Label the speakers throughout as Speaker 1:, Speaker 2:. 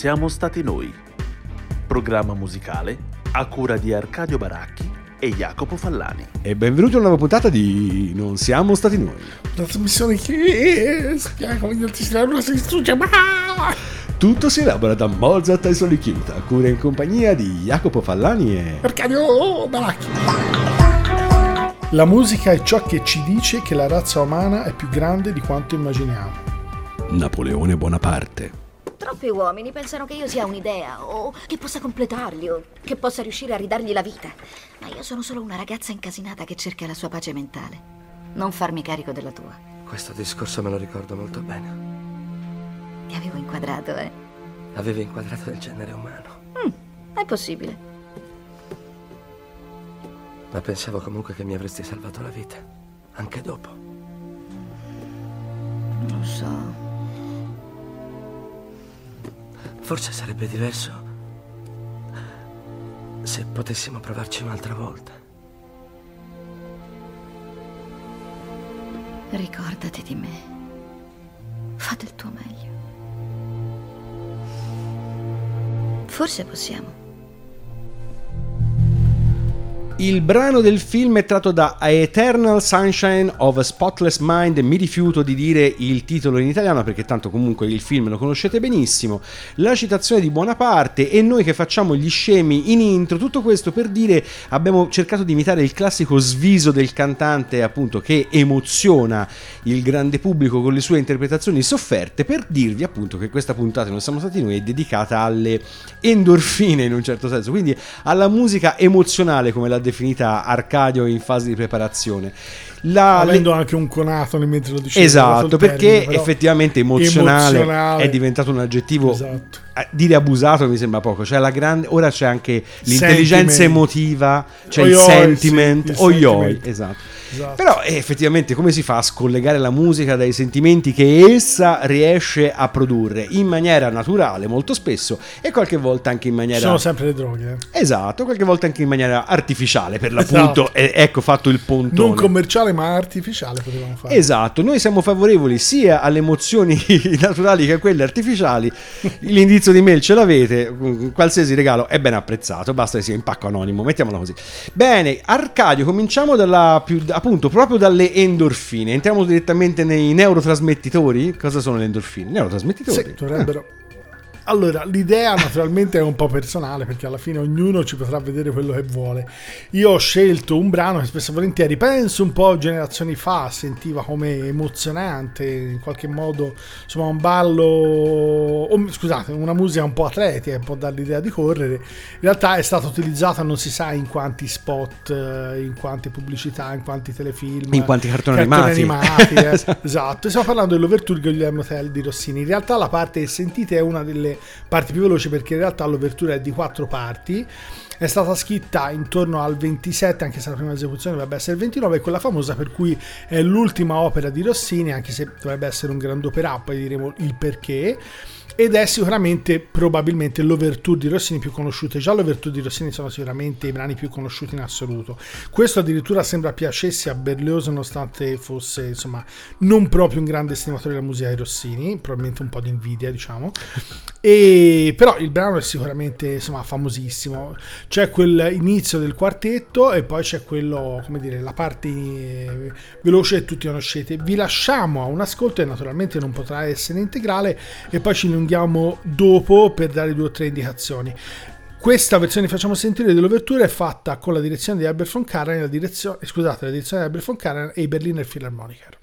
Speaker 1: siamo stati noi. Programma musicale a cura di Arcadio Baracchi e Jacopo Fallani.
Speaker 2: E benvenuti a una nuova puntata di Non siamo stati noi.
Speaker 3: La trasmissione che spiega come altri si non si distrugge mai.
Speaker 2: Tutto si elabora da Mozart e Soli Chiuta, a cura in compagnia di Jacopo Fallani e...
Speaker 3: Arcadio Baracchi. La musica è ciò che ci dice che la razza umana è più grande di quanto immaginiamo.
Speaker 2: Napoleone Bonaparte.
Speaker 4: Troppi uomini pensano che io sia un'idea, o che possa completarli, o che possa riuscire a ridargli la vita. Ma io sono solo una ragazza incasinata che cerca la sua pace mentale. Non farmi carico della tua.
Speaker 5: Questo discorso me lo ricordo molto bene.
Speaker 4: Ti avevo inquadrato, eh?
Speaker 5: Avevi inquadrato il genere umano.
Speaker 4: Mm, è possibile.
Speaker 5: Ma pensavo comunque che mi avresti salvato la vita. Anche dopo.
Speaker 4: Lo so.
Speaker 5: Forse sarebbe diverso se potessimo provarci un'altra volta.
Speaker 4: Ricordati di me. Fate il tuo meglio. Forse possiamo.
Speaker 2: Il brano del film è tratto da Eternal Sunshine of a Spotless Mind. Mi rifiuto di dire il titolo in italiano perché tanto comunque il film lo conoscete benissimo. La citazione di Buonaparte e noi che facciamo gli scemi in intro. Tutto questo per dire abbiamo cercato di imitare il classico sviso del cantante appunto che emoziona il grande pubblico con le sue interpretazioni sofferte per dirvi appunto che questa puntata non siamo stati noi è dedicata alle endorfine in un certo senso, quindi alla musica emozionale come l'ha definita Arcadio in fase di preparazione. La,
Speaker 3: Avendo anche un conato mentre lo dicevo.
Speaker 2: Esatto, perché effettivamente emozionale, emozionale, è diventato un aggettivo
Speaker 3: esatto.
Speaker 2: dire abusato mi sembra poco, cioè la grande ora c'è anche l'intelligenza
Speaker 3: Sentiment.
Speaker 2: emotiva, c'è
Speaker 3: Oi
Speaker 2: il
Speaker 3: oi,
Speaker 2: sentiment,
Speaker 3: sì, il
Speaker 2: oi
Speaker 3: sentiment.
Speaker 2: esatto.
Speaker 3: Esatto.
Speaker 2: Però eh, effettivamente come si fa a scollegare la musica dai sentimenti che essa riesce a produrre in maniera naturale molto spesso e qualche volta anche in maniera
Speaker 3: sono sempre le droghe. eh.
Speaker 2: Esatto, qualche volta anche in maniera artificiale per l'appunto,
Speaker 3: Esatto.
Speaker 2: e- ecco fatto il pontone.
Speaker 3: Non commerciale ma artificiale potevamo fare.
Speaker 2: Esatto, noi siamo favorevoli sia alle emozioni naturali che a quelle artificiali. L'indizio di mail ce l'avete, qualsiasi regalo è ben apprezzato, basta che sia in pacco anonimo, mettiamola così. Bene, Arcadio, cominciamo dalla più, appunto proprio dalle endorfine. Entriamo direttamente nei neurotrasmettitori. Cosa sono le endorfine? Neurotrasmettitori.
Speaker 3: Sì, dovrebbero. Allora, l'idea naturalmente è un po' personale perché alla fine ognuno ci potrà vedere quello che vuole. Io ho scelto un brano che spesso e volentieri penso un po' generazioni fa sentiva come emozionante, in qualche modo, insomma, un ballo, o, scusate, una musica un po' atletica, può dare l'idea di correre. In realtà è stata utilizzata non si sa in quanti spot, eh, in quante pubblicità, in quanti telefilm,
Speaker 2: In quanti cartoni
Speaker 3: cartoni
Speaker 2: animati.
Speaker 3: animati, eh. esatto. Stiamo parlando dell'Overture di Guillermo Tell di Rossini. In realtà la parte che sentite è una delle parti più veloci perché in realtà l'Overture è di quattro parti. È stata scritta intorno al 27, anche se la prima esecuzione dovrebbe essere il 29, è quella famosa per cui è l'ultima opera di Rossini, anche se dovrebbe essere un grande opera, poi diremo il perché. Ed è sicuramente, probabilmente, l'overture di Rossini più conosciuta. Già l'overture di Rossini sono sicuramente i brani più conosciuti in assoluto. Questo addirittura sembra piacesse a Berlioz, nonostante fosse, insomma, non proprio un grande estimatore della musica di Rossini, probabilmente un po' di invidia, diciamo. E, però il brano è sicuramente, insomma, famosissimo. C'è quel inizio del quartetto e poi c'è quello, come dire, la parte eh, veloce che tutti conoscete. Vi lasciamo a un ascolto e naturalmente non potrà essere integrale e poi ci allunghiamo dopo per dare due o tre indicazioni. Questa versione che facciamo sentire dell'overture è fatta con la direzione di Albert von Karajan, la direzione, scusate, la direzione di Albert von Karajan e i Berliner Philharmoniker.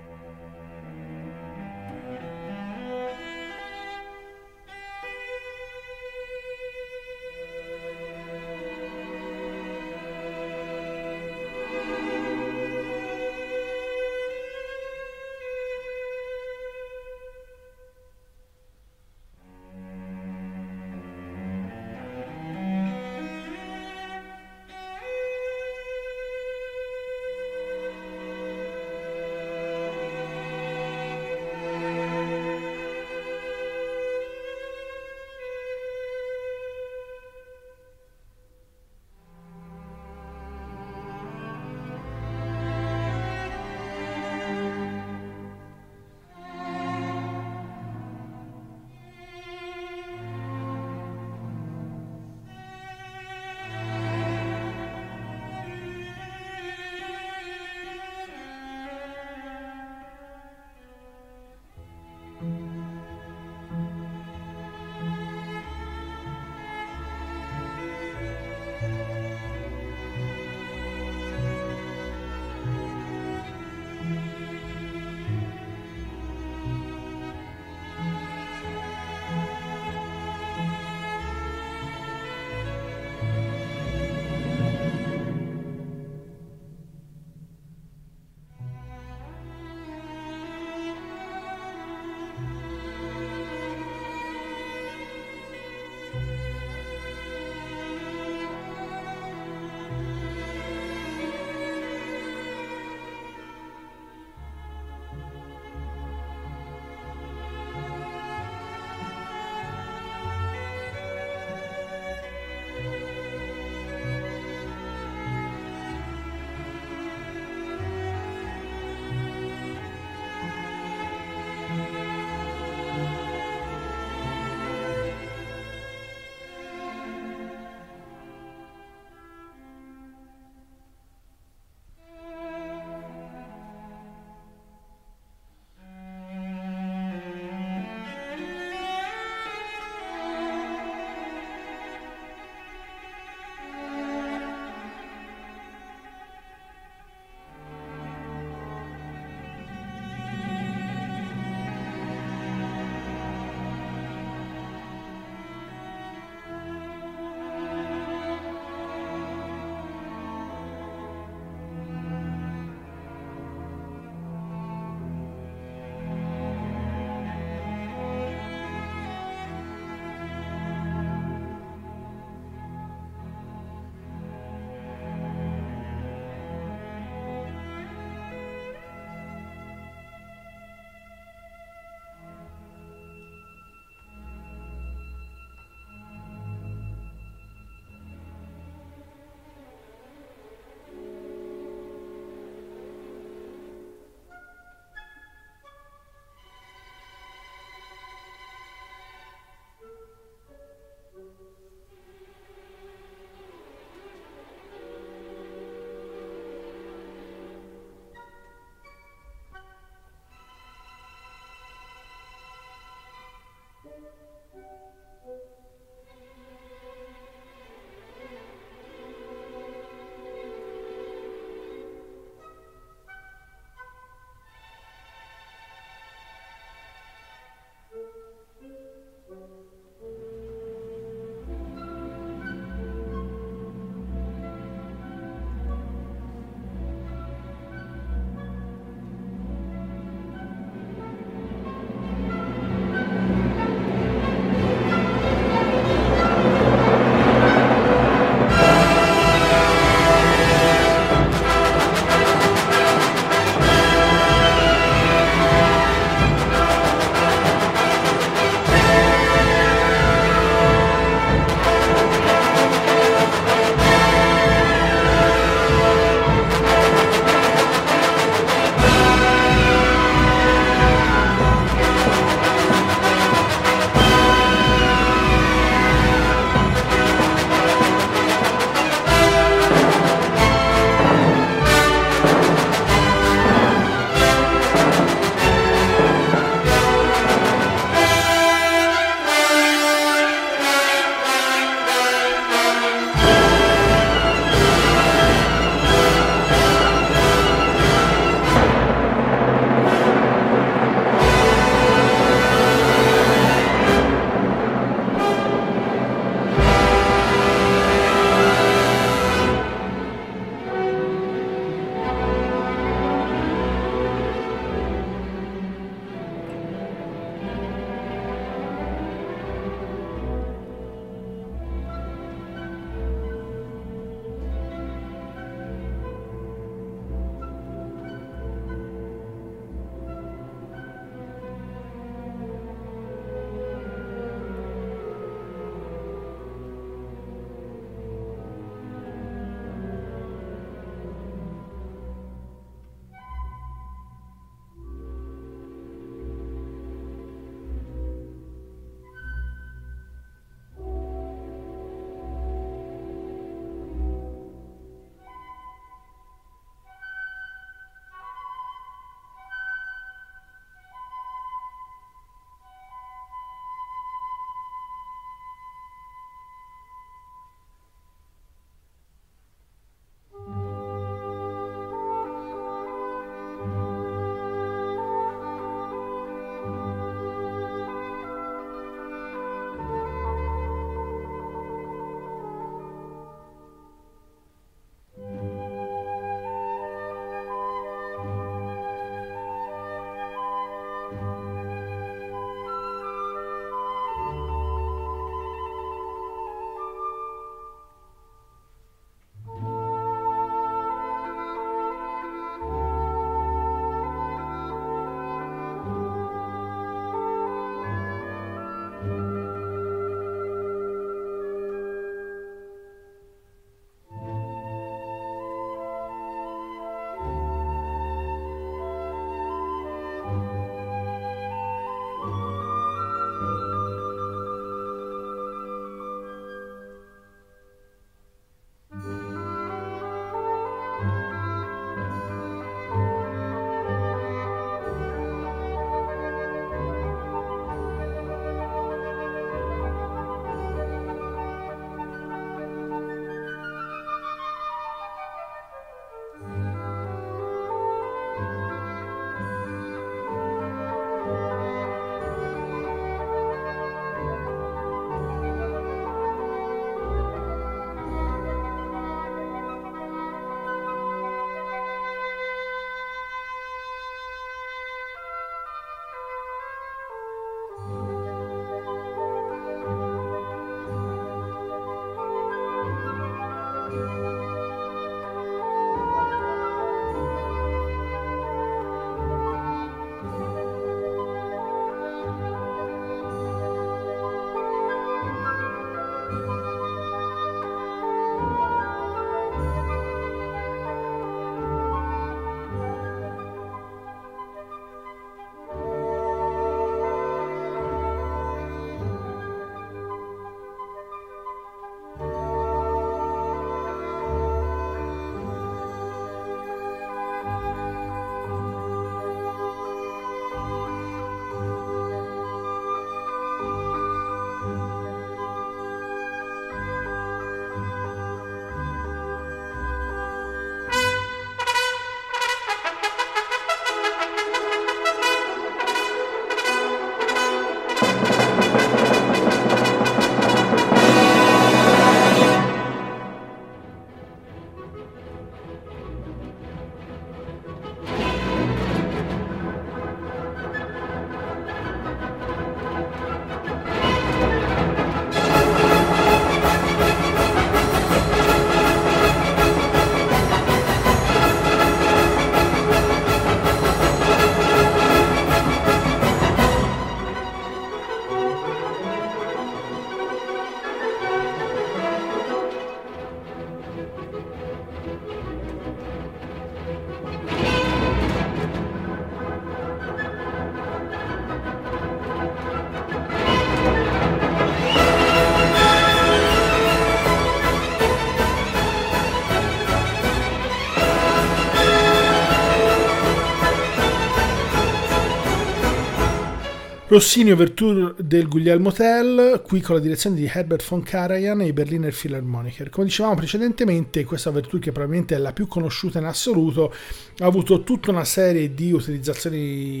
Speaker 3: Rossini Overture del Guglielmo Tell, qui con la direzione di Herbert von Karajan e i Berliner Philharmoniker. Come dicevamo precedentemente, questa Overture, che probabilmente è la più conosciuta in assoluto, ha avuto tutta una serie di utilizzazioni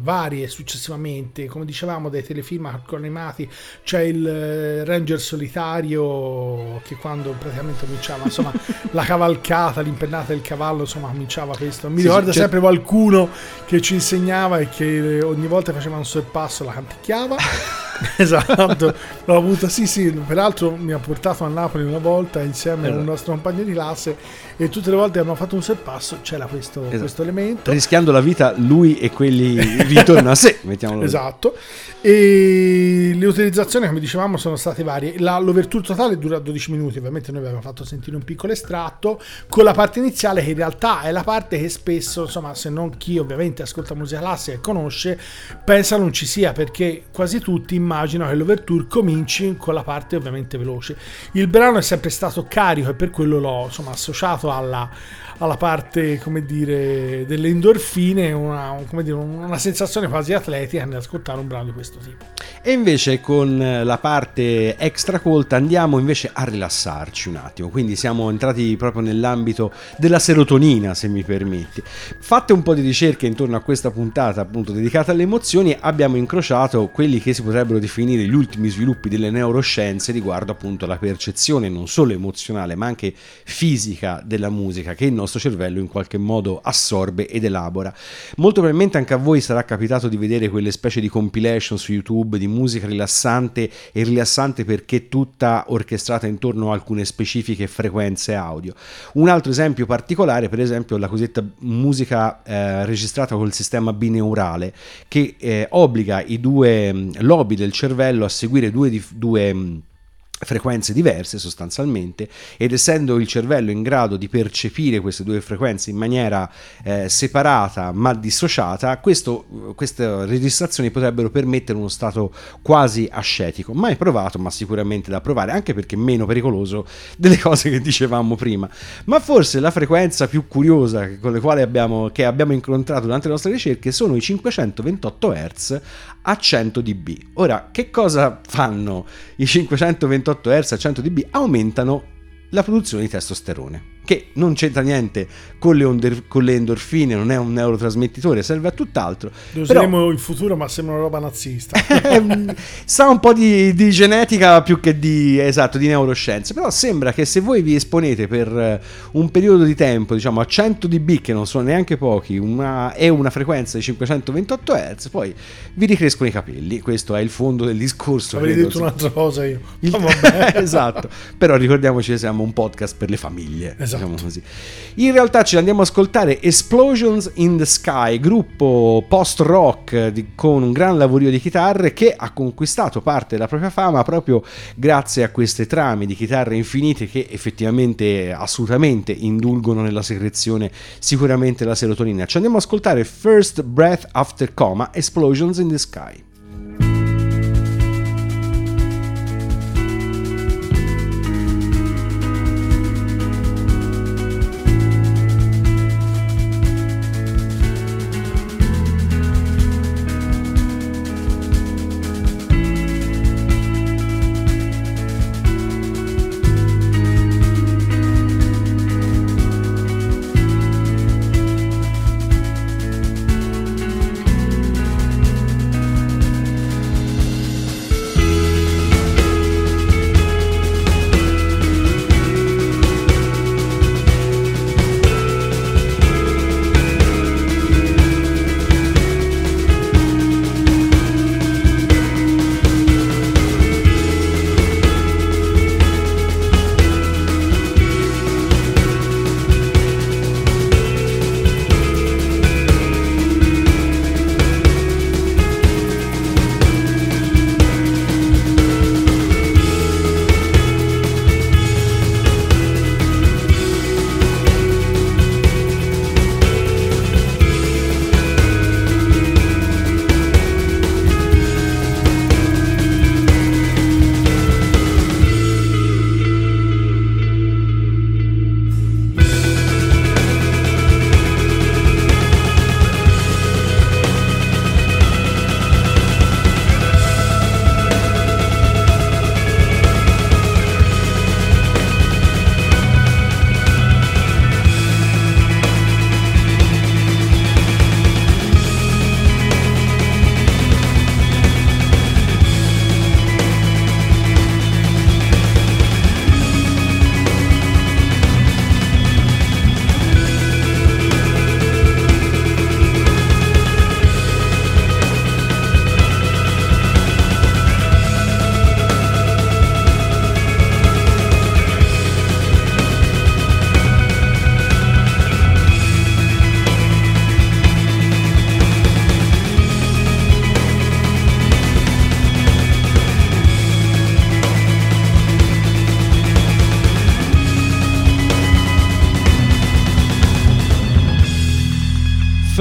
Speaker 3: varie successivamente. Come dicevamo, dai telefilm animati c'è il eh, Ranger solitario che quando praticamente cominciava insomma, la cavalcata, l'impennata del cavallo, insomma, cominciava questo. Mi
Speaker 2: Sì,
Speaker 3: ricorda sempre qualcuno che ci insegnava e che ogni volta faceva un sorpasso la canticchiava. esatto, l'ho avuta, sì, sì. Peraltro mi ha portato a Napoli una volta insieme a un
Speaker 2: Esatto.
Speaker 3: nostro compagno di classe e tutte le volte che abbiamo fatto un sorpasso c'era questo,
Speaker 2: Esatto.
Speaker 3: questo elemento.
Speaker 2: Rischiando la vita lui e quelli ritorno a sé, mettiamolo.
Speaker 3: Esatto, e le utilizzazioni, come dicevamo, sono state varie. La, l'overture totale dura 12 minuti, ovviamente noi abbiamo fatto sentire un piccolo estratto, con la parte iniziale che in realtà è la parte che spesso, insomma, se non chi ovviamente ascolta musica classica e conosce, pensa non ci sia, perché quasi tutti immaginano che l'overture cominci con la parte ovviamente veloce. Il brano è sempre stato carico e per quello l'ho insomma, associato alla, alla parte, come dire, delle endorfine, una, un- come dire, una sensazione quasi atletica nell'ascoltare un brano di questo tipo.
Speaker 2: E invece con eh, la parte extra colta andiamo invece a rilassarci un attimo, quindi siamo entrati proprio nell'ambito della serotonina, se mi permetti. Fatte un po' di ricerche intorno a questa puntata appunto dedicata alle emozioni, abbiamo incrociato quelli che si potrebbero definire gli ultimi sviluppi delle neuroscienze riguardo appunto la percezione non solo emozionale ma anche fisica della musica che il nostro cervello in qualche modo assorbe ed elabora. Molto probabilmente anche a voi sarà capitato di vedere quelle specie di compilation su YouTube di musica rilassante e rilassante perché tutta orchestrata intorno a alcune specifiche frequenze audio. Un altro esempio particolare, per esempio, la cosiddetta musica eh, registrata col sistema bineurale che eh, obbliga i due mh, lobi del cervello a seguire due, due mh, frequenze diverse sostanzialmente ed essendo il cervello in grado di percepire queste due frequenze in maniera eh, separata ma dissociata questo, queste registrazioni potrebbero permettere uno stato quasi ascetico. Mai provato ma sicuramente da provare anche perché meno pericoloso delle cose che dicevamo prima. Ma forse la frequenza più curiosa con le quali abbiamo, che abbiamo incontrato durante le nostre ricerche sono i 528 Hz a 100 dB. Ora che cosa fanno i 528 Hz a 100 dB aumentano la produzione di testosterone, che non c'entra niente con le, onder- con le endorfine, non è un neurotrasmettitore, serve a tutt'altro.
Speaker 3: Lo
Speaker 2: Però-
Speaker 3: useremo in futuro, ma sembra una roba nazista.
Speaker 2: Sa un po' di, di genetica più che di, esatto, di neuroscienze, però sembra che se voi vi esponete per eh, un periodo di tempo, diciamo a 100 dB, che non sono neanche pochi, una, e una frequenza di 528 Hz, poi vi ricrescono i capelli. Questo è il fondo del discorso.
Speaker 3: Avrei detto un'altra cosa io.
Speaker 2: Il-
Speaker 3: vabbè.
Speaker 2: esatto, però ricordiamoci che siamo un podcast per le famiglie.
Speaker 3: Esatto.
Speaker 2: Diciamo così. In realtà ci andiamo a ascoltare Explosions in the Sky, gruppo post-rock di- con un gran lavorio di chitarre che ha conquistato parte della propria fama proprio grazie a queste trame di chitarre infinite che effettivamente assolutamente indulgono nella secrezione sicuramente della serotonina. Ci andiamo a ascoltare First Breath After Coma, Explosions in the Sky.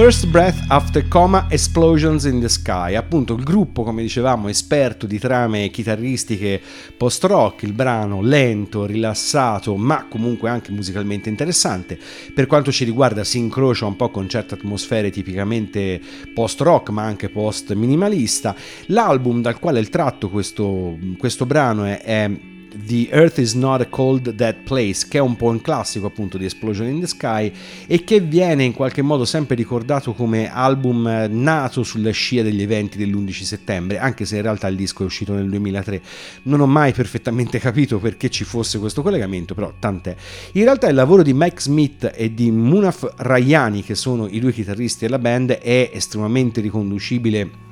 Speaker 6: First
Speaker 2: Breath After Coma Explosions in the Sky, appunto il gruppo, come dicevamo, esperto di trame chitarristiche post-rock, il brano lento, rilassato, ma comunque anche musicalmente interessante. Per quanto ci riguarda si incrocia un po' con certe atmosfere tipicamente post-rock, ma anche post-minimalista. L'album dal quale è tratto questo, questo brano è, è The Earth is Not a Cold Dead Place, che è un po' un classico appunto di Explosion in the Sky e che viene in qualche modo sempre ricordato come album eh, nato sulla scia degli eventi dell'11 settembre, anche se in realtà il disco è uscito nel 2003. Non ho mai perfettamente capito perché ci fosse questo collegamento, però tant'è. In realtà il lavoro di Mike Smith e di Munaf Rayani, che sono i due chitarristi della band, è estremamente riconducibile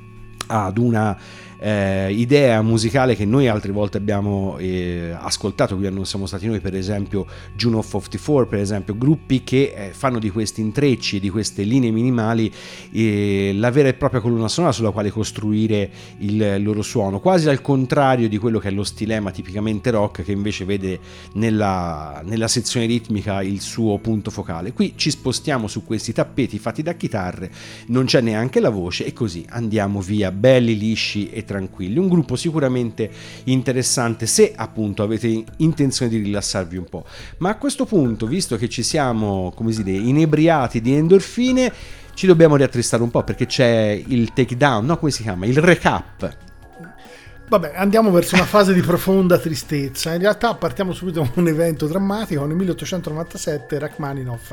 Speaker 2: ad una eh, idea musicale che noi altre volte abbiamo eh, ascoltato, qui non siamo stati noi, per esempio Juno 54, per esempio, gruppi che eh, fanno di questi intrecci di queste linee minimali eh, la vera e propria colonna sonora sulla quale costruire il loro suono, quasi al contrario di quello che è lo stilema tipicamente rock che invece vede nella, nella sezione ritmica il suo punto focale. Qui ci spostiamo su questi tappeti fatti da chitarre, non c'è neanche la voce e così andiamo via belli lisci e tranquilli. Un gruppo sicuramente interessante se appunto avete intenzione di rilassarvi un po'. Ma a questo punto, visto che ci siamo, come si dice, inebriati di endorfine, ci dobbiamo riattristare un po' perché c'è il takedown, no? Come si chiama? Il recap
Speaker 3: Vabbè, andiamo verso una fase di profonda tristezza. In realtà partiamo subito con un evento drammatico. Nel 1897 Rachmaninoff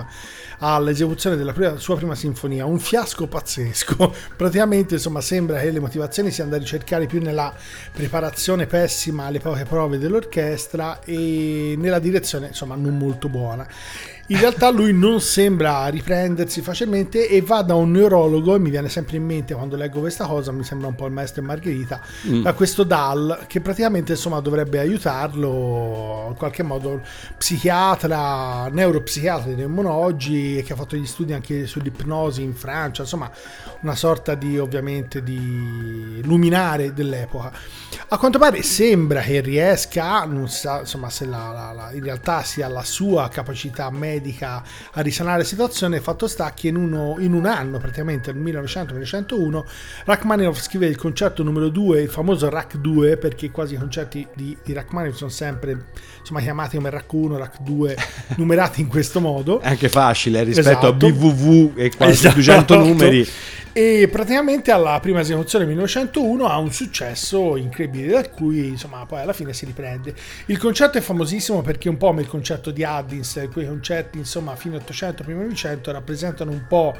Speaker 3: ha l'esecuzione della prima, sua prima sinfonia, un fiasco pazzesco. Praticamente, insomma, sembra che le motivazioni siano da ricercare più nella preparazione pessima alle poche prove dell'orchestra e nella direzione, insomma, non molto buona in realtà lui non sembra riprendersi facilmente e va da un neurologo e mi viene sempre in mente quando leggo questa cosa mi sembra un po' il maestro e Margherita mm. da questo Dal che praticamente insomma dovrebbe aiutarlo in qualche modo psichiatra neuropsichiatra diremmo oggi e che ha fatto gli studi anche sull'ipnosi in Francia insomma una sorta di ovviamente di luminare dell'epoca a quanto pare sembra che riesca non sa insomma se la, la, la, in realtà sia la sua capacità medica medica a risanare la situazione, fatto sta che in, uno, in un anno, praticamente nel 1900-1901, Rachmaninoff scrive il concerto numero 2, il famoso Rach 2, perché quasi i concerti di, di Rachmaninoff sono sempre insomma, chiamati come Rach 1, Rach 2, numerati in questo modo.
Speaker 2: È anche facile eh, rispetto esatto. a BVV e quasi esatto. 200 numeri.
Speaker 3: E praticamente alla prima esecuzione 1901 ha un successo incredibile, da cui insomma poi alla fine si riprende. Il concerto è famosissimo perché un po' come il concerto di Addins, quei concerti insomma fine 800, primo 900 rappresentano un po'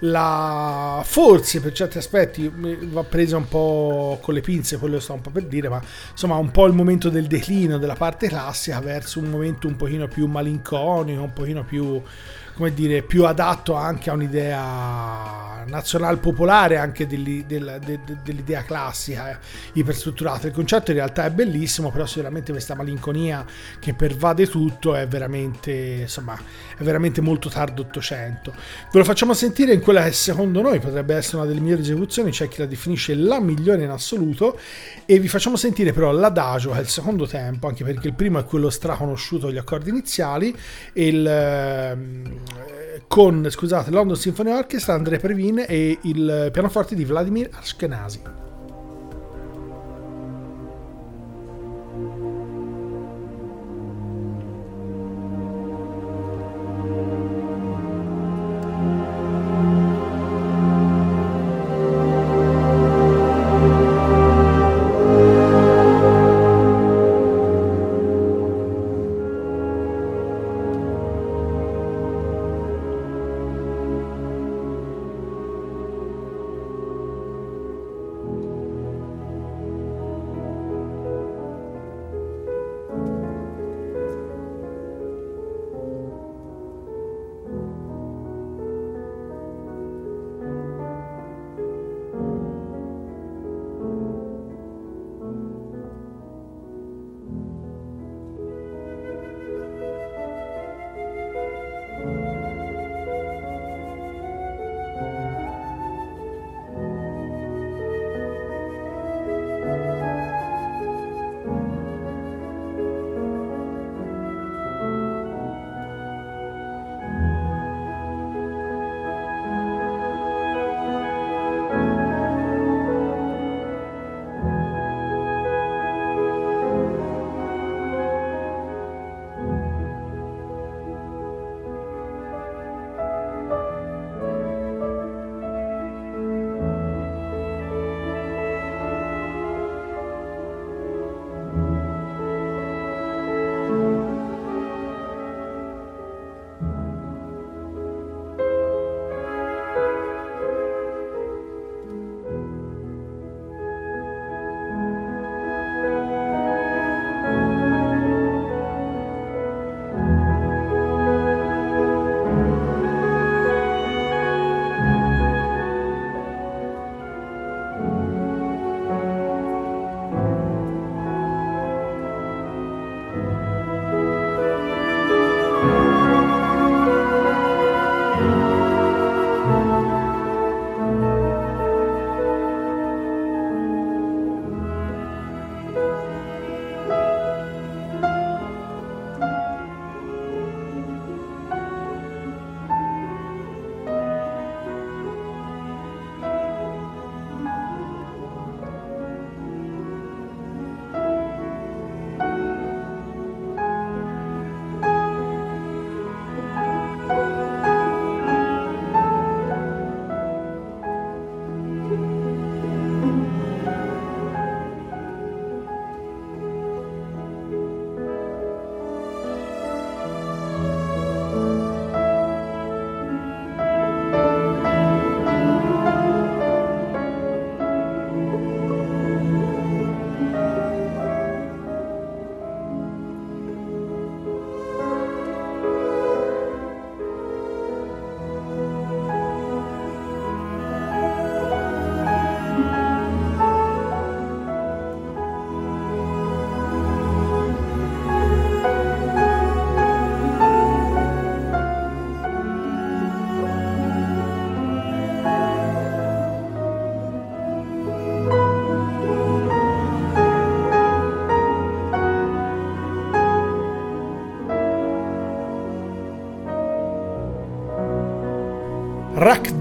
Speaker 3: la forse per certi aspetti va presa un po' con le pinze, quello sto un po' per dire, ma insomma un po' il momento del declino della parte classica verso un momento un pochino più malinconico, un pochino più come dire, più adatto anche a un'idea nazional popolare anche dell'idea, dell'idea classica eh, iperstrutturata. Il concetto in realtà è bellissimo, però sicuramente questa malinconia che pervade tutto è veramente, insomma, è veramente molto tardo Ottocento. Ve lo facciamo sentire in quella che secondo noi potrebbe essere una delle migliori esecuzioni, c'è chi la definisce la migliore in assoluto, e vi facciamo sentire però l'adagio, che è il secondo tempo, anche perché il primo è quello straconosciuto, gli accordi iniziali, e il ehm, con scusate, London Symphony Orchestra, Andrea Previn e il pianoforte di Vladimir Ashkenazi.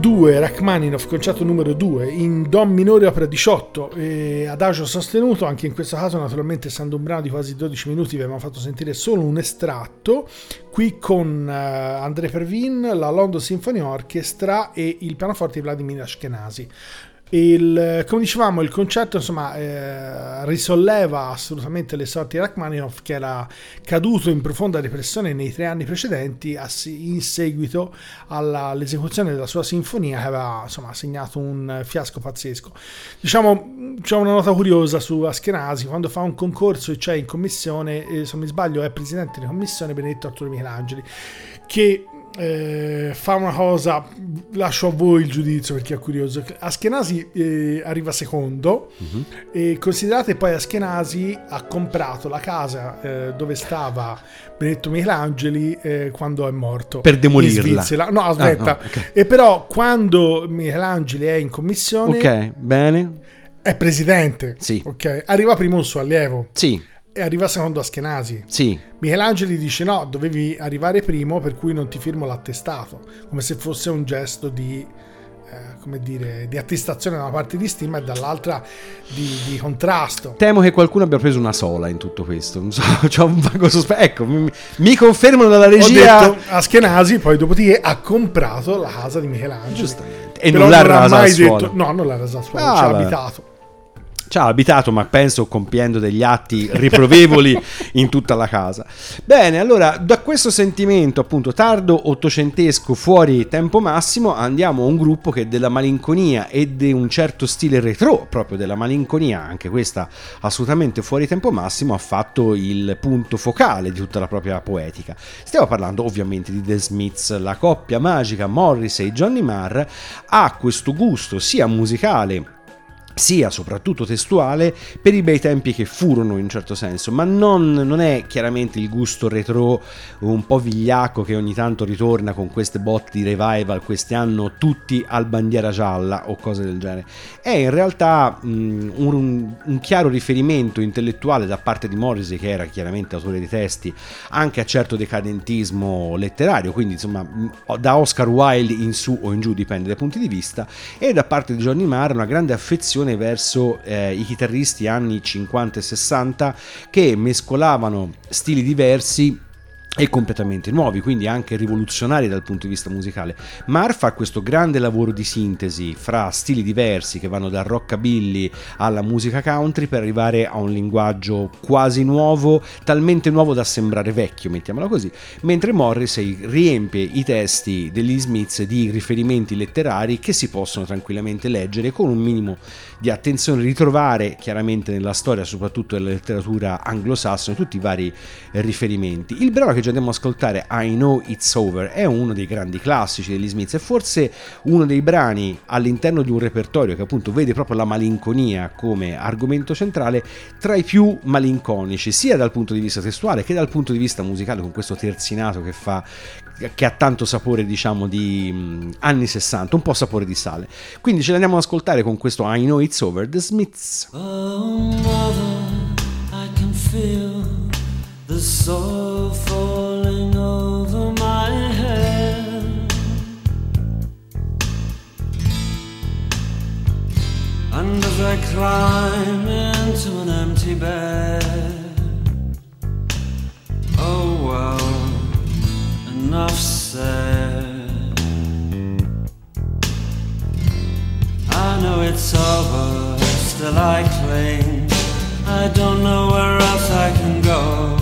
Speaker 3: 2, Rachmaninoff, concerto numero 2, in Do minore opera 18, e adagio sostenuto, anche in questo caso naturalmente essendo un brano di quasi 12 minuti vi abbiamo fatto sentire solo un estratto, qui con uh, André Pervin, la London Symphony Orchestra e il pianoforte di Vladimir Ashkenazi. Il, come dicevamo, il concerto insomma, eh, risolleva assolutamente le sorti di Rachmaninoff che era caduto in profonda depressione nei tre anni precedenti in seguito all'esecuzione della sua sinfonia che aveva insomma, segnato un fiasco pazzesco. Diciamo, c'è una nota curiosa su Aschenazi, quando fa un concorso e c'è in commissione, eh, se non mi sbaglio è presidente di commissione Benedetto Arturo Michelangeli, che eh, fa una cosa, lascio a voi il giudizio perché è curioso. Askenasi eh, arriva secondo uh-huh. e considerate poi Askenasi ha comprato la casa eh, dove stava Benedetto Michelangeli eh, quando è morto.
Speaker 2: Per demolirla.
Speaker 3: No, aspetta. Ah, no, okay. E però quando Michelangeli è in commissione...
Speaker 2: Ok, bene.
Speaker 3: È presidente.
Speaker 2: Sì.
Speaker 3: Ok, arriva primo un suo allievo.
Speaker 2: Sì
Speaker 3: arriva secondo Aschenasi.
Speaker 2: Sì.
Speaker 3: Michelangeli dice no, dovevi arrivare primo per cui non ti firmo l'attestato, come se fosse un gesto di, eh, come dire, di attestazione da una parte di stima e dall'altra di, di, contrasto.
Speaker 2: Temo che qualcuno abbia preso una sola in tutto questo, non so, c'ho un vago sospetto. Ecco, mi, mi, confermano dalla regia...
Speaker 3: Ho detto Aschenasi poi dopodiché ha comprato la casa di Michelangelo.
Speaker 2: Giustamente. E Però non l'ha rasa mai detto,
Speaker 3: No, non l'ha rasa al suolo, ah, ci ha abitato
Speaker 2: ci ha abitato, ma penso compiendo degli atti riprovevoli in tutta la casa. Bene, allora da questo sentimento appunto tardo ottocentesco fuori tempo massimo andiamo a un gruppo che della malinconia e di un certo stile retro, proprio della malinconia, anche questa assolutamente fuori tempo massimo, ha fatto il punto focale di tutta la propria poetica. Stiamo parlando ovviamente di The Smiths, la coppia magica Morris e Johnny Marr ha questo gusto sia musicale sia soprattutto testuale per i bei tempi che furono in un certo senso, ma non, non, è chiaramente il gusto retro un po' vigliacco che ogni tanto ritorna con queste botte di revival, questi hanno tutti al bandiera gialla o cose del genere. È in realtà um, un, un, chiaro riferimento intellettuale da parte di Morrissey, che era chiaramente autore di testi, anche a certo decadentismo letterario, quindi insomma da Oscar Wilde in su o in giù, dipende dai punti di vista, e da parte di Johnny Marr una grande affezione attenzione verso eh, i chitarristi anni 50 e 60 che mescolavano stili diversi e completamente nuovi, quindi anche rivoluzionari dal punto di vista musicale. Mar fa questo grande lavoro di sintesi fra stili diversi che vanno dal rockabilly alla musica country per arrivare a un linguaggio quasi nuovo, talmente nuovo da sembrare vecchio, mettiamola così, mentre Morrissey riempie i testi degli Smiths di riferimenti letterari che si possono tranquillamente leggere con un minimo di attenzione, ritrovare chiaramente nella storia, soprattutto nella letteratura anglosassone, tutti i vari riferimenti. Il brano che ci andiamo ad ascoltare, I Know It's Over, è uno dei grandi classici degli Smiths e forse uno dei brani all'interno di un repertorio che appunto vede proprio la malinconia come argomento centrale tra i più malinconici, sia dal punto di vista testuale che dal punto di vista musicale, con questo terzinato che fa che ha tanto sapore diciamo di anni 60, un po' sapore di sale. Quindi ce l'andiamo ad ascoltare con questo I Know It's Over, The Smiths. Oh, mother, the soul falling over my head. And as I climb into an empty bed, oh well. enough said. I know it's over, still I cling. I don't know where else I can go.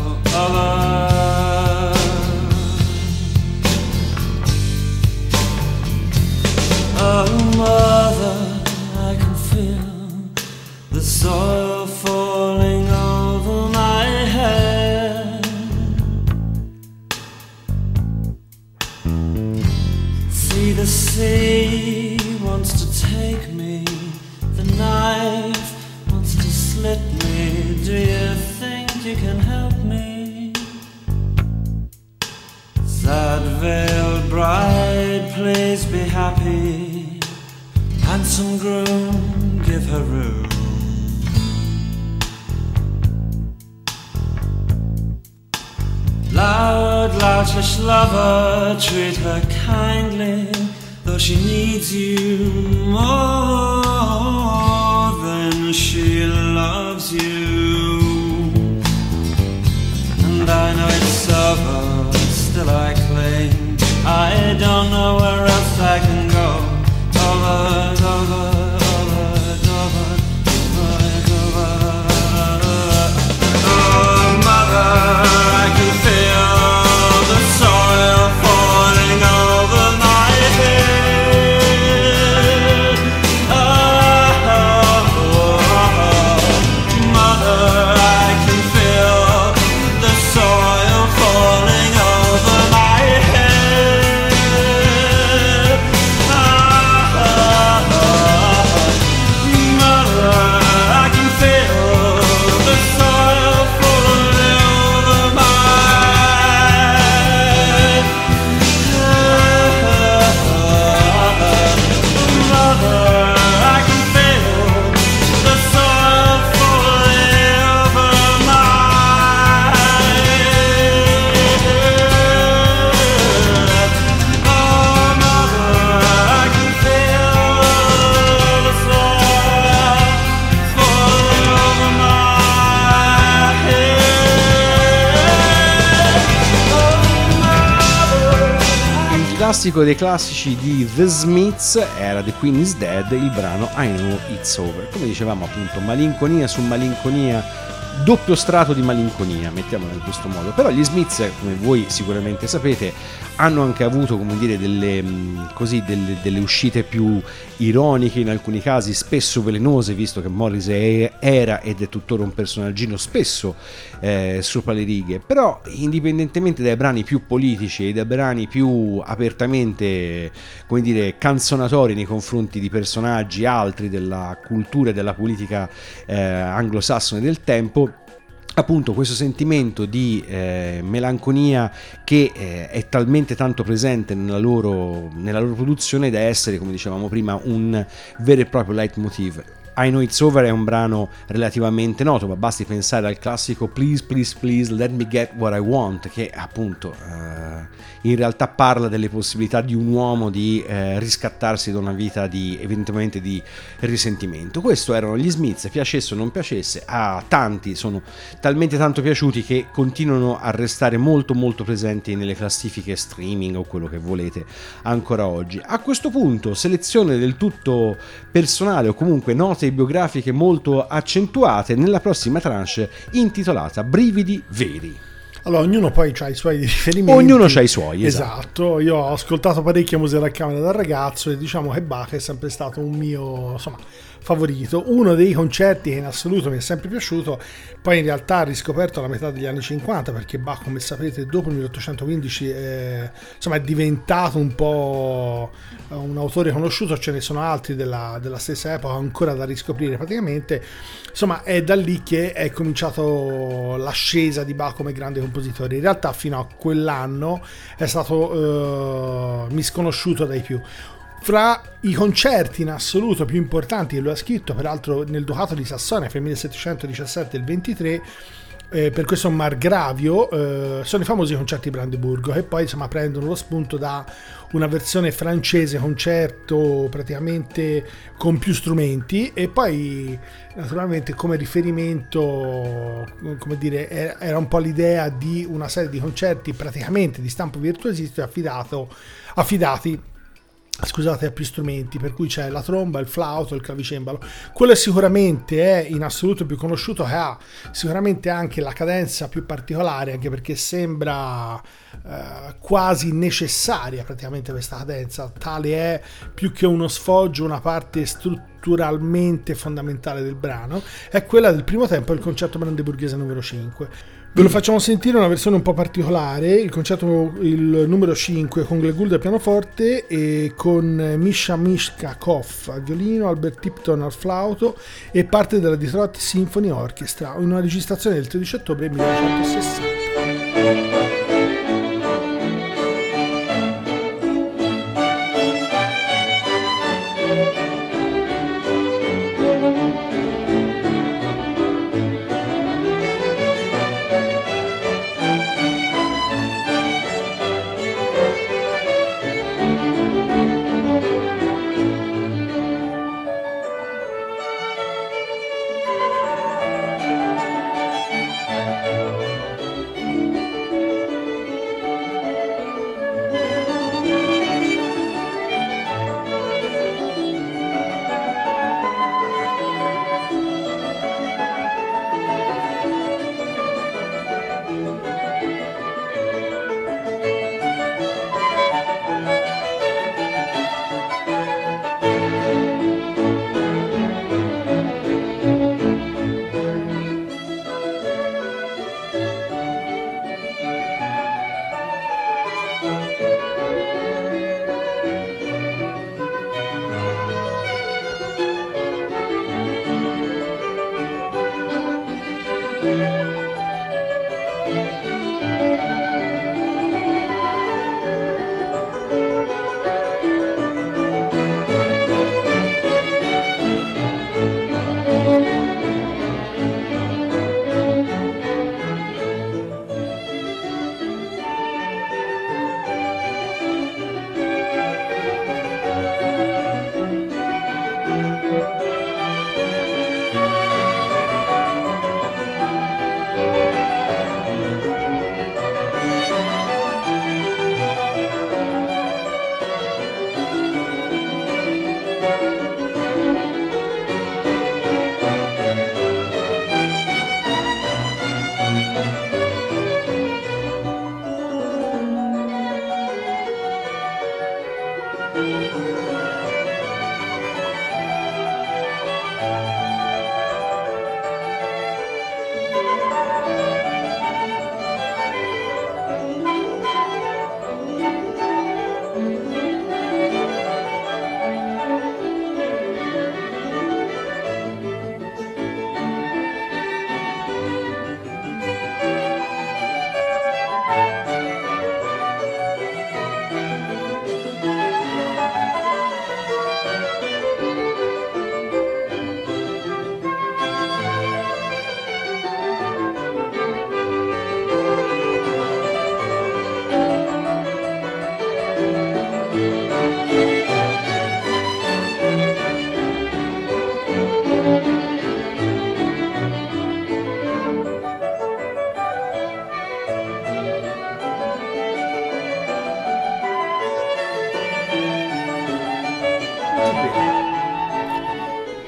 Speaker 2: falar. Loutish lover, treat her kindly
Speaker 6: Though she needs you more than she loves you. And I know it's over, still I cling. I don't know where else I
Speaker 2: classico dei classici di The Smiths era The Queen is Dead, il brano I Know It's Over. Come dicevamo appunto, malinconia su malinconia, doppio strato di malinconia, mettiamola in questo modo. Però gli Smiths, come voi sicuramente sapete, hanno anche avuto, come dire, delle, mh, così, delle, delle uscite più ironiche, in alcuni casi spesso velenose, visto che Morrissey era ed è tuttora un personaggino spesso eh, sopra le righe. Però, indipendentemente dai brani più politici e dai brani più apertamente, come dire, canzonatori nei confronti di personaggi altri della cultura e della politica eh, anglosassone del tempo, appunto questo sentimento di eh, melanconia che eh, è talmente tanto presente nella loro, nella loro produzione da essere, come dicevamo prima, un vero e proprio leitmotiv. I Know It's Over è un brano relativamente noto, ma basti pensare al classico Please, Please, Please, Let Me Get What I Want, che appunto eh, in realtà parla delle possibilità di un uomo di eh, riscattarsi da una vita di eventualmente di risentimento. Questo erano gli Smiths, piacesse o non piacesse, a tanti sono talmente tanto piaciuti che continuano a restare molto molto presenti nelle classifiche streaming o quello che volete ancora oggi. A questo punto, selezione del tutto personale o comunque note biografiche molto accentuate nella prossima tranche intitolata Brividi veri.
Speaker 3: Allora, ognuno poi ha i suoi riferimenti.
Speaker 2: Ognuno ha i suoi, esatto.
Speaker 3: Esatto, io ho ascoltato parecchia musica da camera da ragazzo e diciamo che Bach è sempre stato un mio, insomma, favorito. Uno dei concerti che in assoluto mi è sempre piaciuto, poi in realtà riscoperto la metà degli anni 50 perché Bach, come sapete, dopo il 1815 eh, insomma, è diventato un po' un autore conosciuto, ce ne sono altri della, della stessa epoca ancora da riscoprire praticamente. Insomma, è da lì che è cominciato l'ascesa di Bach come grande compositore. In realtà fino a quell'anno è stato eh, misconosciuto dai più. Fra i concerti in assoluto più importanti che lui ha scritto, peraltro nel Ducato di Sassonia, fra il 1717 e il 23, eh, per questo Margravio eh, sono i famosi concerti Brandeburgo che poi insomma prendono lo spunto da una versione francese concerto praticamente con più strumenti e poi naturalmente come riferimento come dire era un po' l'idea di una serie di concerti praticamente di stampo virtuosistico affidato, affidati scusate a più strumenti per cui c'è la tromba il flauto il clavicembalo. Quello sicuramente è in assoluto più conosciuto che ha sicuramente anche la cadenza più particolare anche perché sembra eh, quasi necessaria praticamente questa cadenza. Tale è più che uno sfoggio una parte strutturalmente fondamentale del brano. È quella del primo tempo del concerto brandeburghese numero 5 Ve lo facciamo sentire una versione un po' particolare, il concerto il numero 5 con Glenn Gould al pianoforte e con Misha Mishkakov al violino, Albert Tipton al flauto e parte della Detroit Symphony Orchestra in una registrazione del 13 ottobre 1960.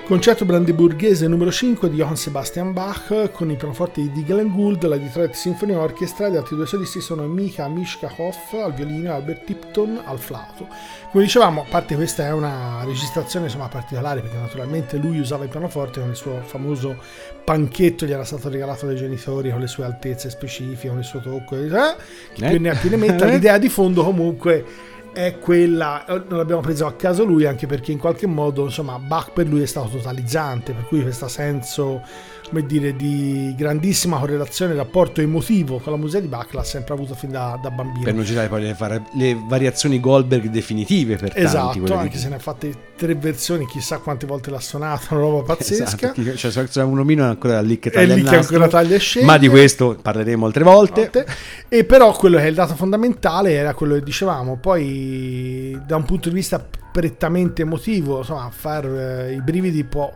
Speaker 3: Concerto brandeburghese numero 5 di Johann Sebastian Bach con i pianoforti di Glenn Gould, la Detroit Symphony Orchestra. Gli altri due solisti sono Mika Mishkakov al violino e Albert Tipton al flauto. Come dicevamo, a parte questa è una registrazione insomma, particolare perché naturalmente lui usava il pianoforte con il suo famoso panchetto, gli era stato regalato dai genitori con le sue altezze specifiche, con il suo tocco, eh? chi più ne ha più ne metta. L'idea di fondo comunque è quella, eh, non l'abbiamo preso a caso lui anche perché in qualche modo insomma Bach per lui è stato totalizzante, per cui questo senso come dire, di grandissima correlazione, rapporto emotivo con la musica di Bach l'ha sempre avuto fin da, da bambino.
Speaker 2: Per non girare poi le, var- le variazioni Goldberg definitive per tanti,
Speaker 3: Esatto, anche se ne ha fatte tre versioni, chissà quante volte l'ha suonata, una roba pazzesca.
Speaker 2: Esatto, cioè, se un omino è ancora lì che taglia
Speaker 3: lì che
Speaker 2: nastro,
Speaker 3: ancora taglia e scende.
Speaker 2: Ma di questo parleremo altre volte.
Speaker 3: volte. E però quello che è il dato fondamentale era quello che dicevamo, poi da un punto di vista prettamente emotivo, insomma, far eh, i brividi può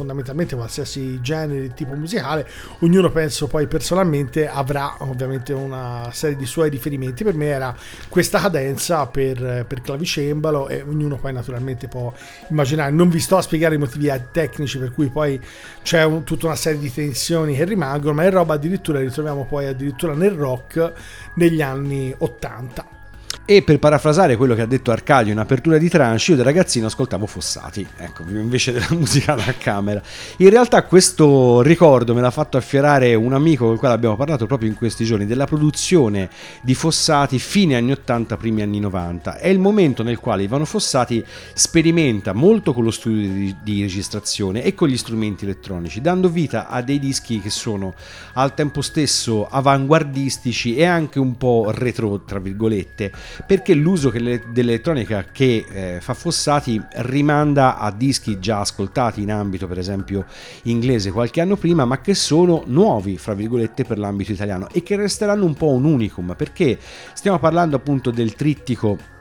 Speaker 3: fondamentalmente qualsiasi genere, tipo musicale, ognuno penso poi personalmente avrà ovviamente una serie di suoi riferimenti, per me era questa cadenza per, per clavicembalo e ognuno poi naturalmente può immaginare, non vi sto a spiegare i motivi tecnici per cui poi c'è un- tutta una serie di tensioni che rimangono, ma è roba addirittura ritroviamo poi addirittura nel rock negli anni 80.
Speaker 2: E per parafrasare quello che ha detto Arcadio in apertura di tranche, io da ragazzino ascoltavo Fossati, ecco, invece della musica da camera. In realtà questo ricordo me l'ha fatto affiorare un amico con il quale abbiamo parlato proprio in questi giorni, della produzione di Fossati fine anni 80, primi anni 90. È il momento nel quale Ivano Fossati sperimenta molto con lo studio di, di registrazione e con gli strumenti elettronici, dando vita a dei dischi che sono al tempo stesso avanguardistici e anche un po' retro, tra virgolette, perché l'uso che le- dell'elettronica che eh, fa Fossati rimanda a dischi già ascoltati in ambito, per esempio, inglese qualche anno prima, ma che sono nuovi, fra virgolette, per l'ambito italiano e che resteranno un po' un unicum, perché stiamo parlando appunto del trittico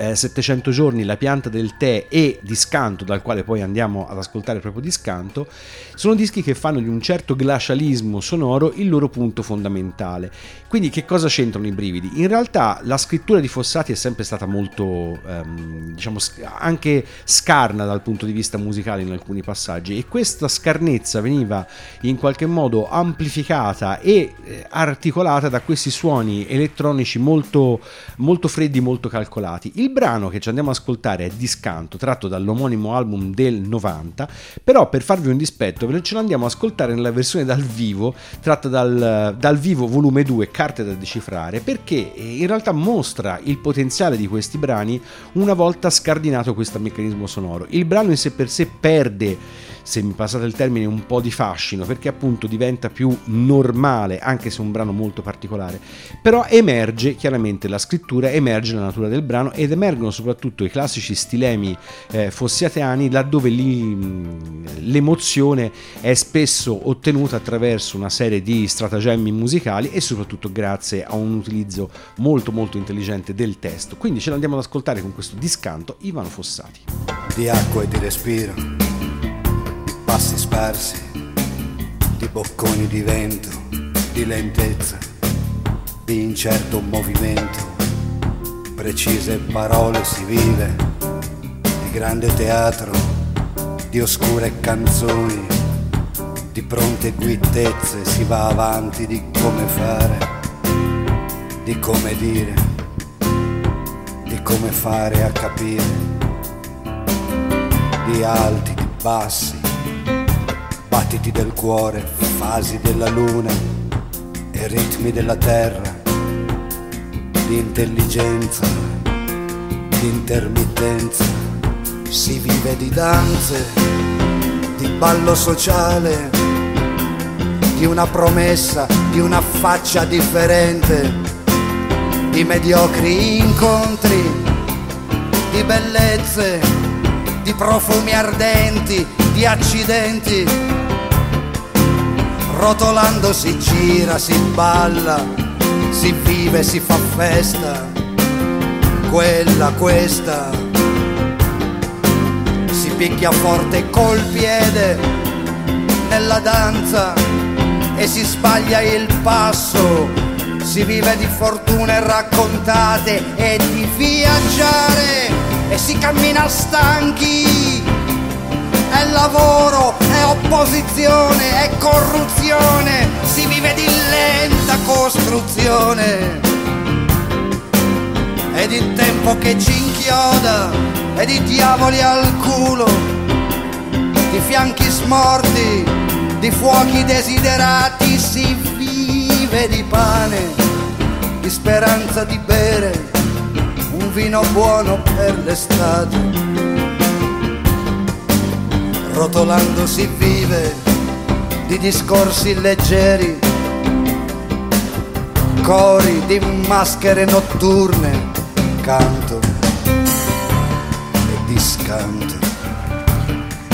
Speaker 2: eh, 700 giorni, la pianta del tè e Discanto, dal quale poi andiamo ad ascoltare proprio Discanto, sono dischi che fanno di un certo glacialismo sonoro il loro punto fondamentale. Quindi che cosa c'entrano i brividi? In realtà la scrittura di Fossati è sempre stata molto, ehm, diciamo, anche scarna dal punto di vista musicale in alcuni passaggi e questa scarnezza veniva in qualche modo amplificata e eh, articolata da questi suoni elettronici molto, molto freddi, molto calcolati. Il brano che ci andiamo ad ascoltare è Discanto, tratto dall'omonimo album del 90, però per farvi un dispetto ce l'andiamo ad ascoltare nella versione dal vivo, tratta dal, dal vivo volume 2, carte da decifrare, perché eh, in realtà mostra il potenziale di questi brani una volta scardinato questo meccanismo sonoro. Il brano in sé per sé perde se mi passate il termine, un po' di fascino, perché appunto diventa più normale, anche se un brano molto particolare. Però emerge chiaramente la scrittura, emerge la natura del brano ed emergono soprattutto i classici stilemi eh, fossiatiani, laddove lì, l'emozione è spesso ottenuta attraverso una serie di stratagemmi musicali e soprattutto grazie a un utilizzo molto molto intelligente del testo. Quindi ce l'andiamo ad ascoltare con questo discanto Ivano Fossati.
Speaker 7: di acqua e di respiro, passi sparsi, di bocconi di vento, di lentezza, di incerto movimento, precise parole si vive, di grande teatro, di oscure canzoni, di pronte guittezze si va avanti di come fare, di come dire, di come fare a capire. Di alti, di bassi, battiti del cuore, fasi della luna e ritmi della terra, di intelligenza, di intermittenza, si vive di danze, di ballo sociale, di una promessa, di una faccia differente, di mediocri incontri, di bellezze di profumi ardenti, di accidenti. Rotolando si gira, si balla, si vive, si fa festa. Quella, questa. Si picchia forte col piede nella danza e si sbaglia il passo. Si vive di fortune raccontate e di viaggiare e si cammina stanchi. È lavoro, opposizione, è corruzione, si vive di lenta costruzione. È di tempo che ci inchioda, e di diavoli al culo, di fianchi smorti, di fuochi desiderati, si vive di pane, di speranza di bere un vino buono per l'estate. Rotolando si vive di discorsi leggeri, cori di maschere notturne, canto e discanto.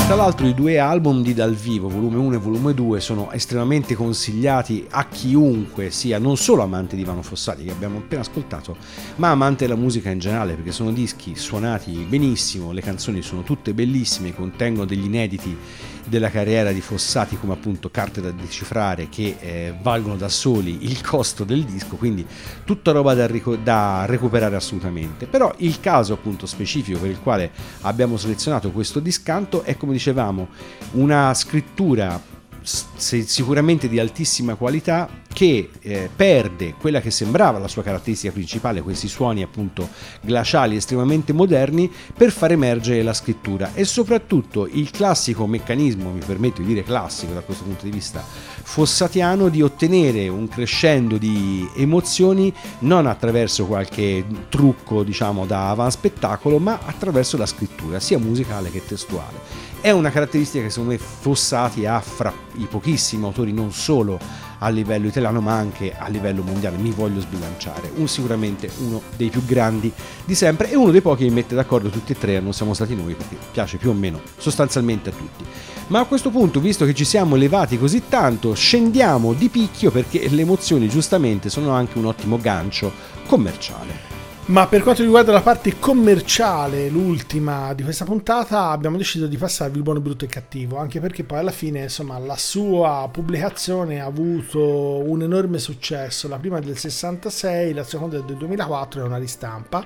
Speaker 2: Tra l'altro i due album di dal vivo, volume 1 e volume 2, sono estremamente consigliati a chiunque sia non solo amante di Ivano Fossati che abbiamo appena ascoltato, ma amante della musica in generale, perché sono dischi suonati benissimo, le canzoni sono tutte bellissime, contengono degli inediti della carriera di Fossati come appunto carte da decifrare che eh, valgono da soli il costo del disco, quindi tutta roba da, rico- da recuperare assolutamente. Però il caso appunto specifico per il quale abbiamo selezionato questo discanto è come dicevamo una scrittura sicuramente di altissima qualità che eh, perde quella che sembrava la sua caratteristica principale, questi suoni appunto glaciali estremamente moderni, per far emergere la scrittura e soprattutto il classico meccanismo, mi permetto di dire classico da questo punto di vista, fossatiano di ottenere un crescendo di emozioni non attraverso qualche trucco diciamo da avanspettacolo, ma attraverso la scrittura, sia musicale che testuale. È una caratteristica che secondo me Fossati ha fra i pochissimi autori non solo a livello italiano ma anche a livello mondiale, mi voglio sbilanciare, un, sicuramente uno dei più grandi di sempre e uno dei pochi che mette d'accordo tutti e tre, non siamo stati noi perché piace più o meno sostanzialmente a tutti. Ma a questo punto, visto che ci siamo elevati così tanto, scendiamo di picchio perché le emozioni giustamente sono anche un ottimo gancio commerciale.
Speaker 3: Ma per quanto riguarda la parte commerciale, l'ultima di questa puntata, abbiamo deciso di passarvi il buono, brutto e cattivo, anche perché poi alla fine, insomma, la sua pubblicazione ha avuto un enorme successo, la prima del 66, la seconda del 2004 è una ristampa.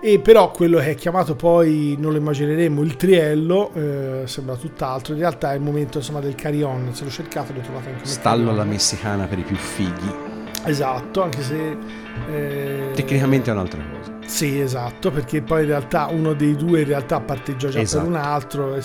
Speaker 3: E però quello che è chiamato poi, non lo immagineremo, il triello, eh, sembra tutt'altro, in realtà è il momento insomma, del carry-on, se lo cercate lo trovate anche
Speaker 2: Stallo alla messicana per i più fighi.
Speaker 3: Esatto, anche se... eh,
Speaker 2: Tecnicamente è un'altra cosa.
Speaker 3: Sì, esatto, perché poi in realtà uno dei due in realtà parteggia già
Speaker 2: Esatto.
Speaker 3: per un altro,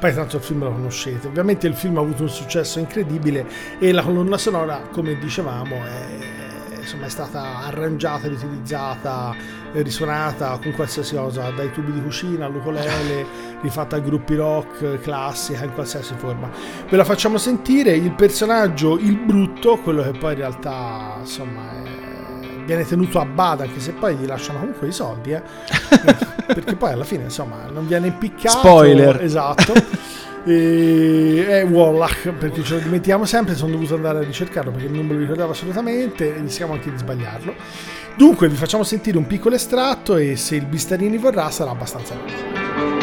Speaker 3: poi tanto il film lo conoscete. Ovviamente il film ha avuto un successo incredibile e la colonna sonora, come dicevamo, è, insomma, è stata arrangiata ed utilizzata risuonata con qualsiasi cosa, dai tubi di cucina all'ukulele, rifatta a gruppi rock, classica, in qualsiasi forma. Ve la facciamo sentire, il personaggio, il brutto, quello che poi in realtà insomma è- viene tenuto a bada, anche se poi gli lasciano comunque i soldi, eh. perché poi alla fine insomma non viene impiccato.
Speaker 2: Spoiler.
Speaker 3: Esatto. E è Wallach perché ce lo dimentichiamo sempre sono dovuto andare a ricercarlo perché non me lo ricordavo assolutamente e rischiamo anche di sbagliarlo. Dunque vi facciamo sentire un piccolo estratto e se il Bistarini vorrà sarà abbastanza lungo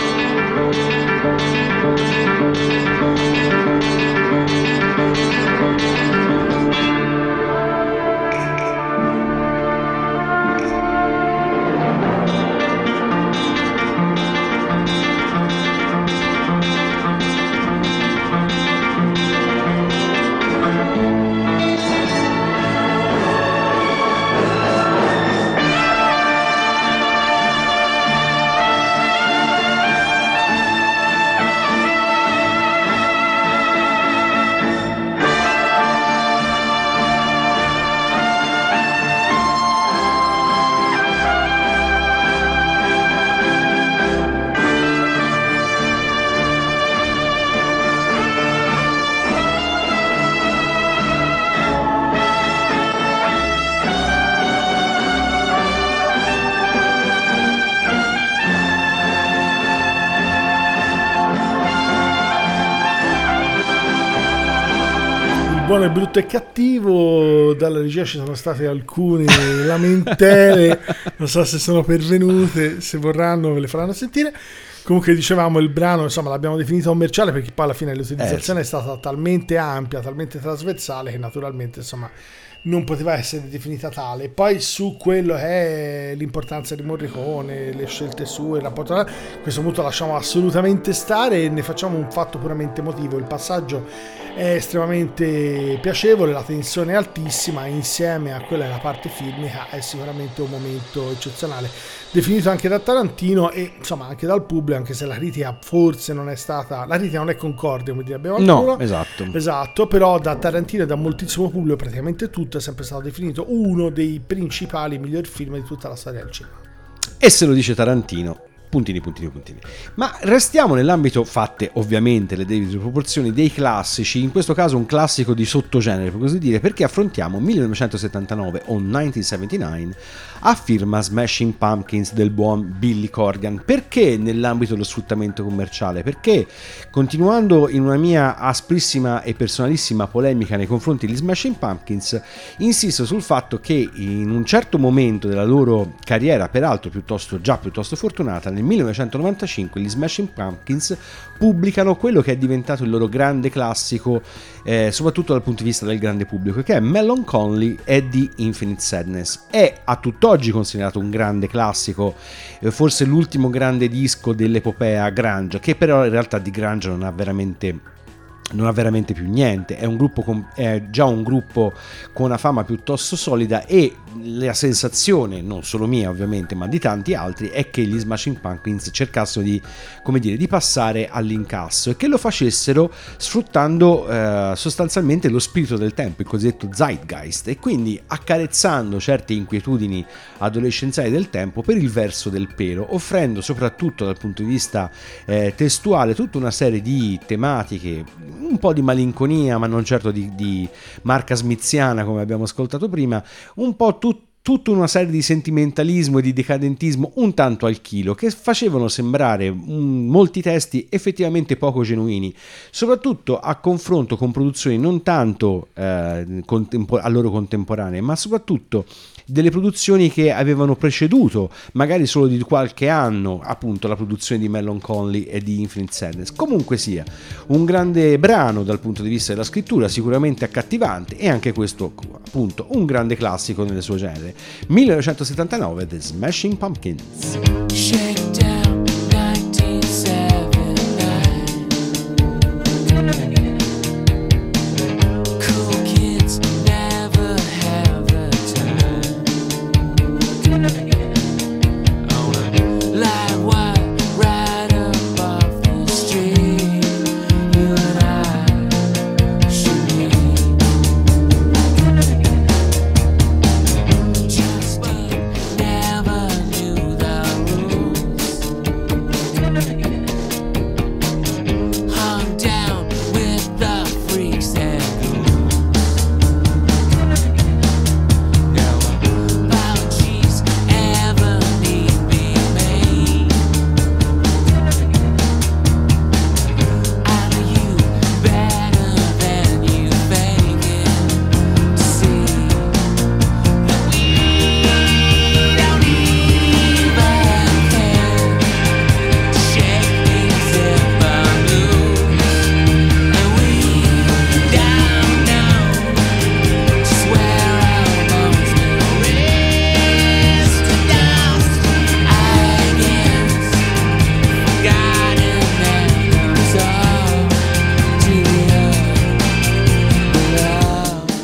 Speaker 3: il brutto e cattivo. Dalla regia ci sono state alcune lamentele, non so se sono pervenute, se vorranno ve le faranno sentire. Comunque dicevamo il brano, insomma, l'abbiamo definito commerciale perché poi alla fine l'utilizzazione è stata talmente ampia, talmente trasversale che naturalmente, insomma, non poteva essere definita tale. Poi su quello che è l'importanza di Morricone, le scelte sue, il rapporto a questo punto lasciamo assolutamente stare e ne facciamo un fatto puramente emotivo. Il passaggio è estremamente piacevole, la tensione è altissima, insieme a quella della parte filmica è sicuramente un momento eccezionale. Definito anche da Tarantino e insomma anche dal pubblico, anche se la critica forse non è stata. La critica non è concorde, come direbbe qualcuno.
Speaker 2: No, esatto.
Speaker 3: Esatto, però da Tarantino e da moltissimo pubblico, praticamente tutto, è sempre stato definito uno dei principali migliori film di tutta la storia del cinema.
Speaker 2: E se lo dice Tarantino, puntini, puntini, puntini. Ma restiamo nell'ambito, fatte ovviamente le debite proporzioni, dei classici, in questo caso un classico di sottogenere, per così dire, perché affrontiamo 1979 o 1979 a firma Smashing Pumpkins del buon Billy Corgan. Perché nell'ambito dello sfruttamento commerciale? Perché continuando in una mia asprissima e personalissima polemica nei confronti degli Smashing Pumpkins, insisto sul fatto che in un certo momento della loro carriera, peraltro piuttosto già piuttosto fortunata, nel 1995 gli Smashing Pumpkins pubblicano quello che è diventato il loro grande classico, eh, soprattutto dal punto di vista del grande pubblico, che è Melancholy e The Infinite Sadness. È a tutt'oggi considerato un grande classico, eh, forse l'ultimo grande disco dell'epopea Grunge, che però in realtà di Grunge non ha veramente non ha veramente più niente, è, con- è già un gruppo con una fama piuttosto solida e la sensazione, non solo mia ovviamente, ma di tanti altri, è che gli Smashing Pumpkins cercassero di, dire, di passare all'incasso e che lo facessero sfruttando eh, sostanzialmente lo spirito del tempo, il cosiddetto zeitgeist, e quindi accarezzando certe inquietudini adolescenziali del tempo per il verso del pelo, offrendo soprattutto dal punto di vista eh, testuale tutta una serie di tematiche un po' di malinconia, ma non certo di, di marca smiziana come abbiamo ascoltato prima, un po' tutto tutta una serie di sentimentalismo e di decadentismo un tanto al chilo che facevano sembrare mm, molti testi effettivamente poco genuini, soprattutto a confronto con produzioni non tanto eh, contempo- a loro contemporanee, ma soprattutto delle produzioni che avevano preceduto, magari solo di qualche anno, appunto la produzione di Mellon Conley e di Infinite Sadness. Comunque sia, un grande brano dal punto di vista della scrittura, sicuramente accattivante e anche questo appunto un grande classico nel suo genere. 1979 The Smashing Pumpkins.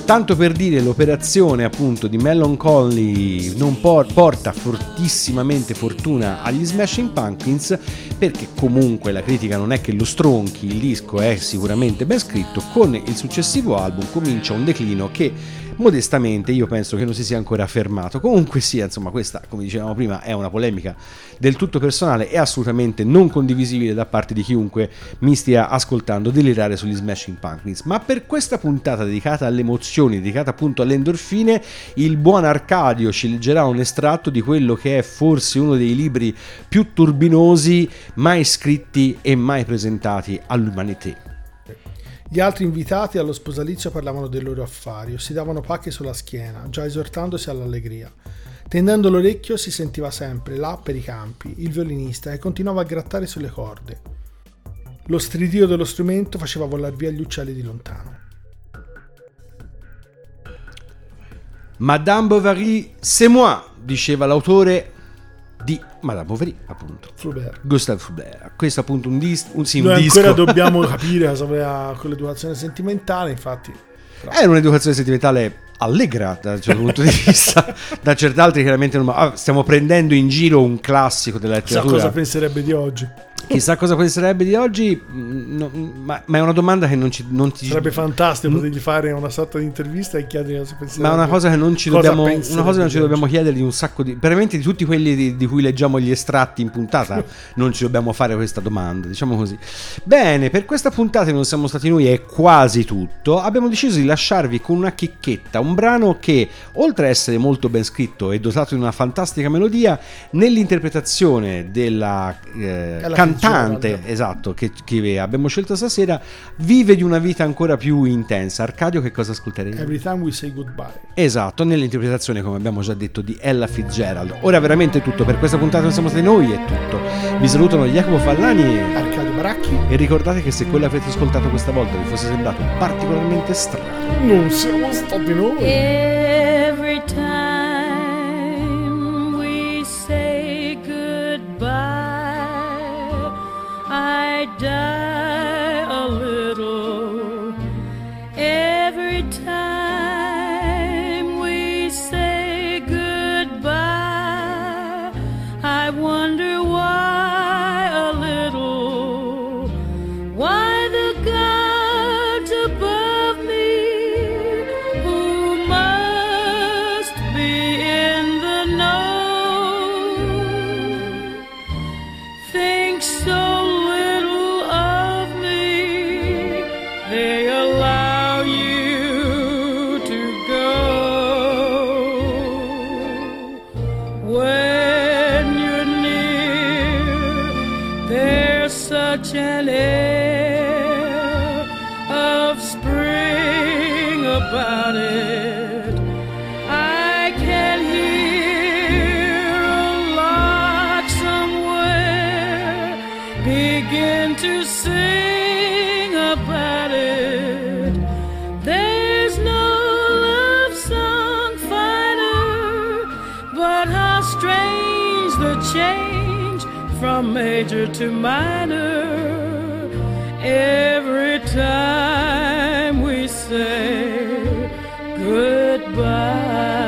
Speaker 2: Tanto per dire, l'operazione appunto di Mellon Conley non por- porta fortissimamente fortuna agli Smashing Pumpkins perché comunque la critica non è che lo stronchi, il disco è sicuramente ben scritto, con il successivo album comincia un declino che modestamente io penso che non si sia ancora fermato. Comunque sia, insomma, questa, come dicevamo prima, è una polemica del tutto personale e assolutamente non condivisibile da parte di chiunque mi stia ascoltando delirare sugli Smashing Pumpkins. Ma per questa puntata dedicata alle emozioni, dedicata appunto alle endorfine, il buon Arcadio ci leggerà un estratto di quello che è forse uno dei libri più turbinosi mai scritti e mai presentati all'umanità.
Speaker 3: Gli altri invitati allo sposalizio parlavano dei loro affari o si davano pacche sulla schiena, già esortandosi all'allegria. Tendendo l'orecchio si sentiva sempre, là per i campi, il violinista che continuava a grattare sulle corde. Lo stridio dello strumento faceva volar via gli uccelli di lontano.
Speaker 2: Madame Bovary, c'est moi, diceva l'autore di Madame Bovary, appunto.
Speaker 3: Flaubert.
Speaker 2: Gustave Flaubert. Questo appunto un, dis- un, sì, un
Speaker 3: Noi
Speaker 2: disco.
Speaker 3: ancora dobbiamo capire cosa aveva con l'educazione sentimentale, infatti.
Speaker 2: È un'educazione sentimentale allegra da un certo punto di vista, da certi altri chiaramente non... ah, stiamo prendendo in giro un classico della letteratura.
Speaker 3: cosa penserebbe di oggi.
Speaker 2: Chissà cosa penserebbe di oggi, mm, no, ma, ma è una domanda che non, ci, non ti...
Speaker 3: Sarebbe fantastico
Speaker 2: Mm.
Speaker 3: potergli fare una sorta di intervista e chiedere cosa penserebbe.
Speaker 2: Ma è una cosa che non ci
Speaker 3: Cosa
Speaker 2: dobbiamo, una cosa che non ci dobbiamo chiedere di un sacco di. Veramente di tutti quelli di, di cui leggiamo gli estratti in puntata, non ci dobbiamo fare questa domanda, diciamo così. Bene, per questa puntata non siamo stati noi, è quasi tutto. Abbiamo deciso di lasciarvi con una chicchetta, un brano che, oltre a essere molto ben scritto e dotato di una fantastica melodia, nell'interpretazione della eh,
Speaker 3: Ella
Speaker 2: cantante, esatto, che, che abbiamo scelto stasera, vive di una vita ancora più intensa. Arcadio, che cosa ascolteremo?
Speaker 3: Every time we say goodbye.
Speaker 2: Esatto, nell'interpretazione, come abbiamo già detto, di Ella Fitzgerald. Ora veramente è tutto, per questa puntata non siamo stati noi, è tutto. Vi salutano Jacopo Fallani e,
Speaker 3: Arcadio Baracchi.
Speaker 2: e ricordate che se quello che avete ascoltato questa volta vi fosse sembrato particolarmente strano,
Speaker 3: Non siamo stati noi.
Speaker 8: Every die but how strange the change from major to minor every time we say goodbye.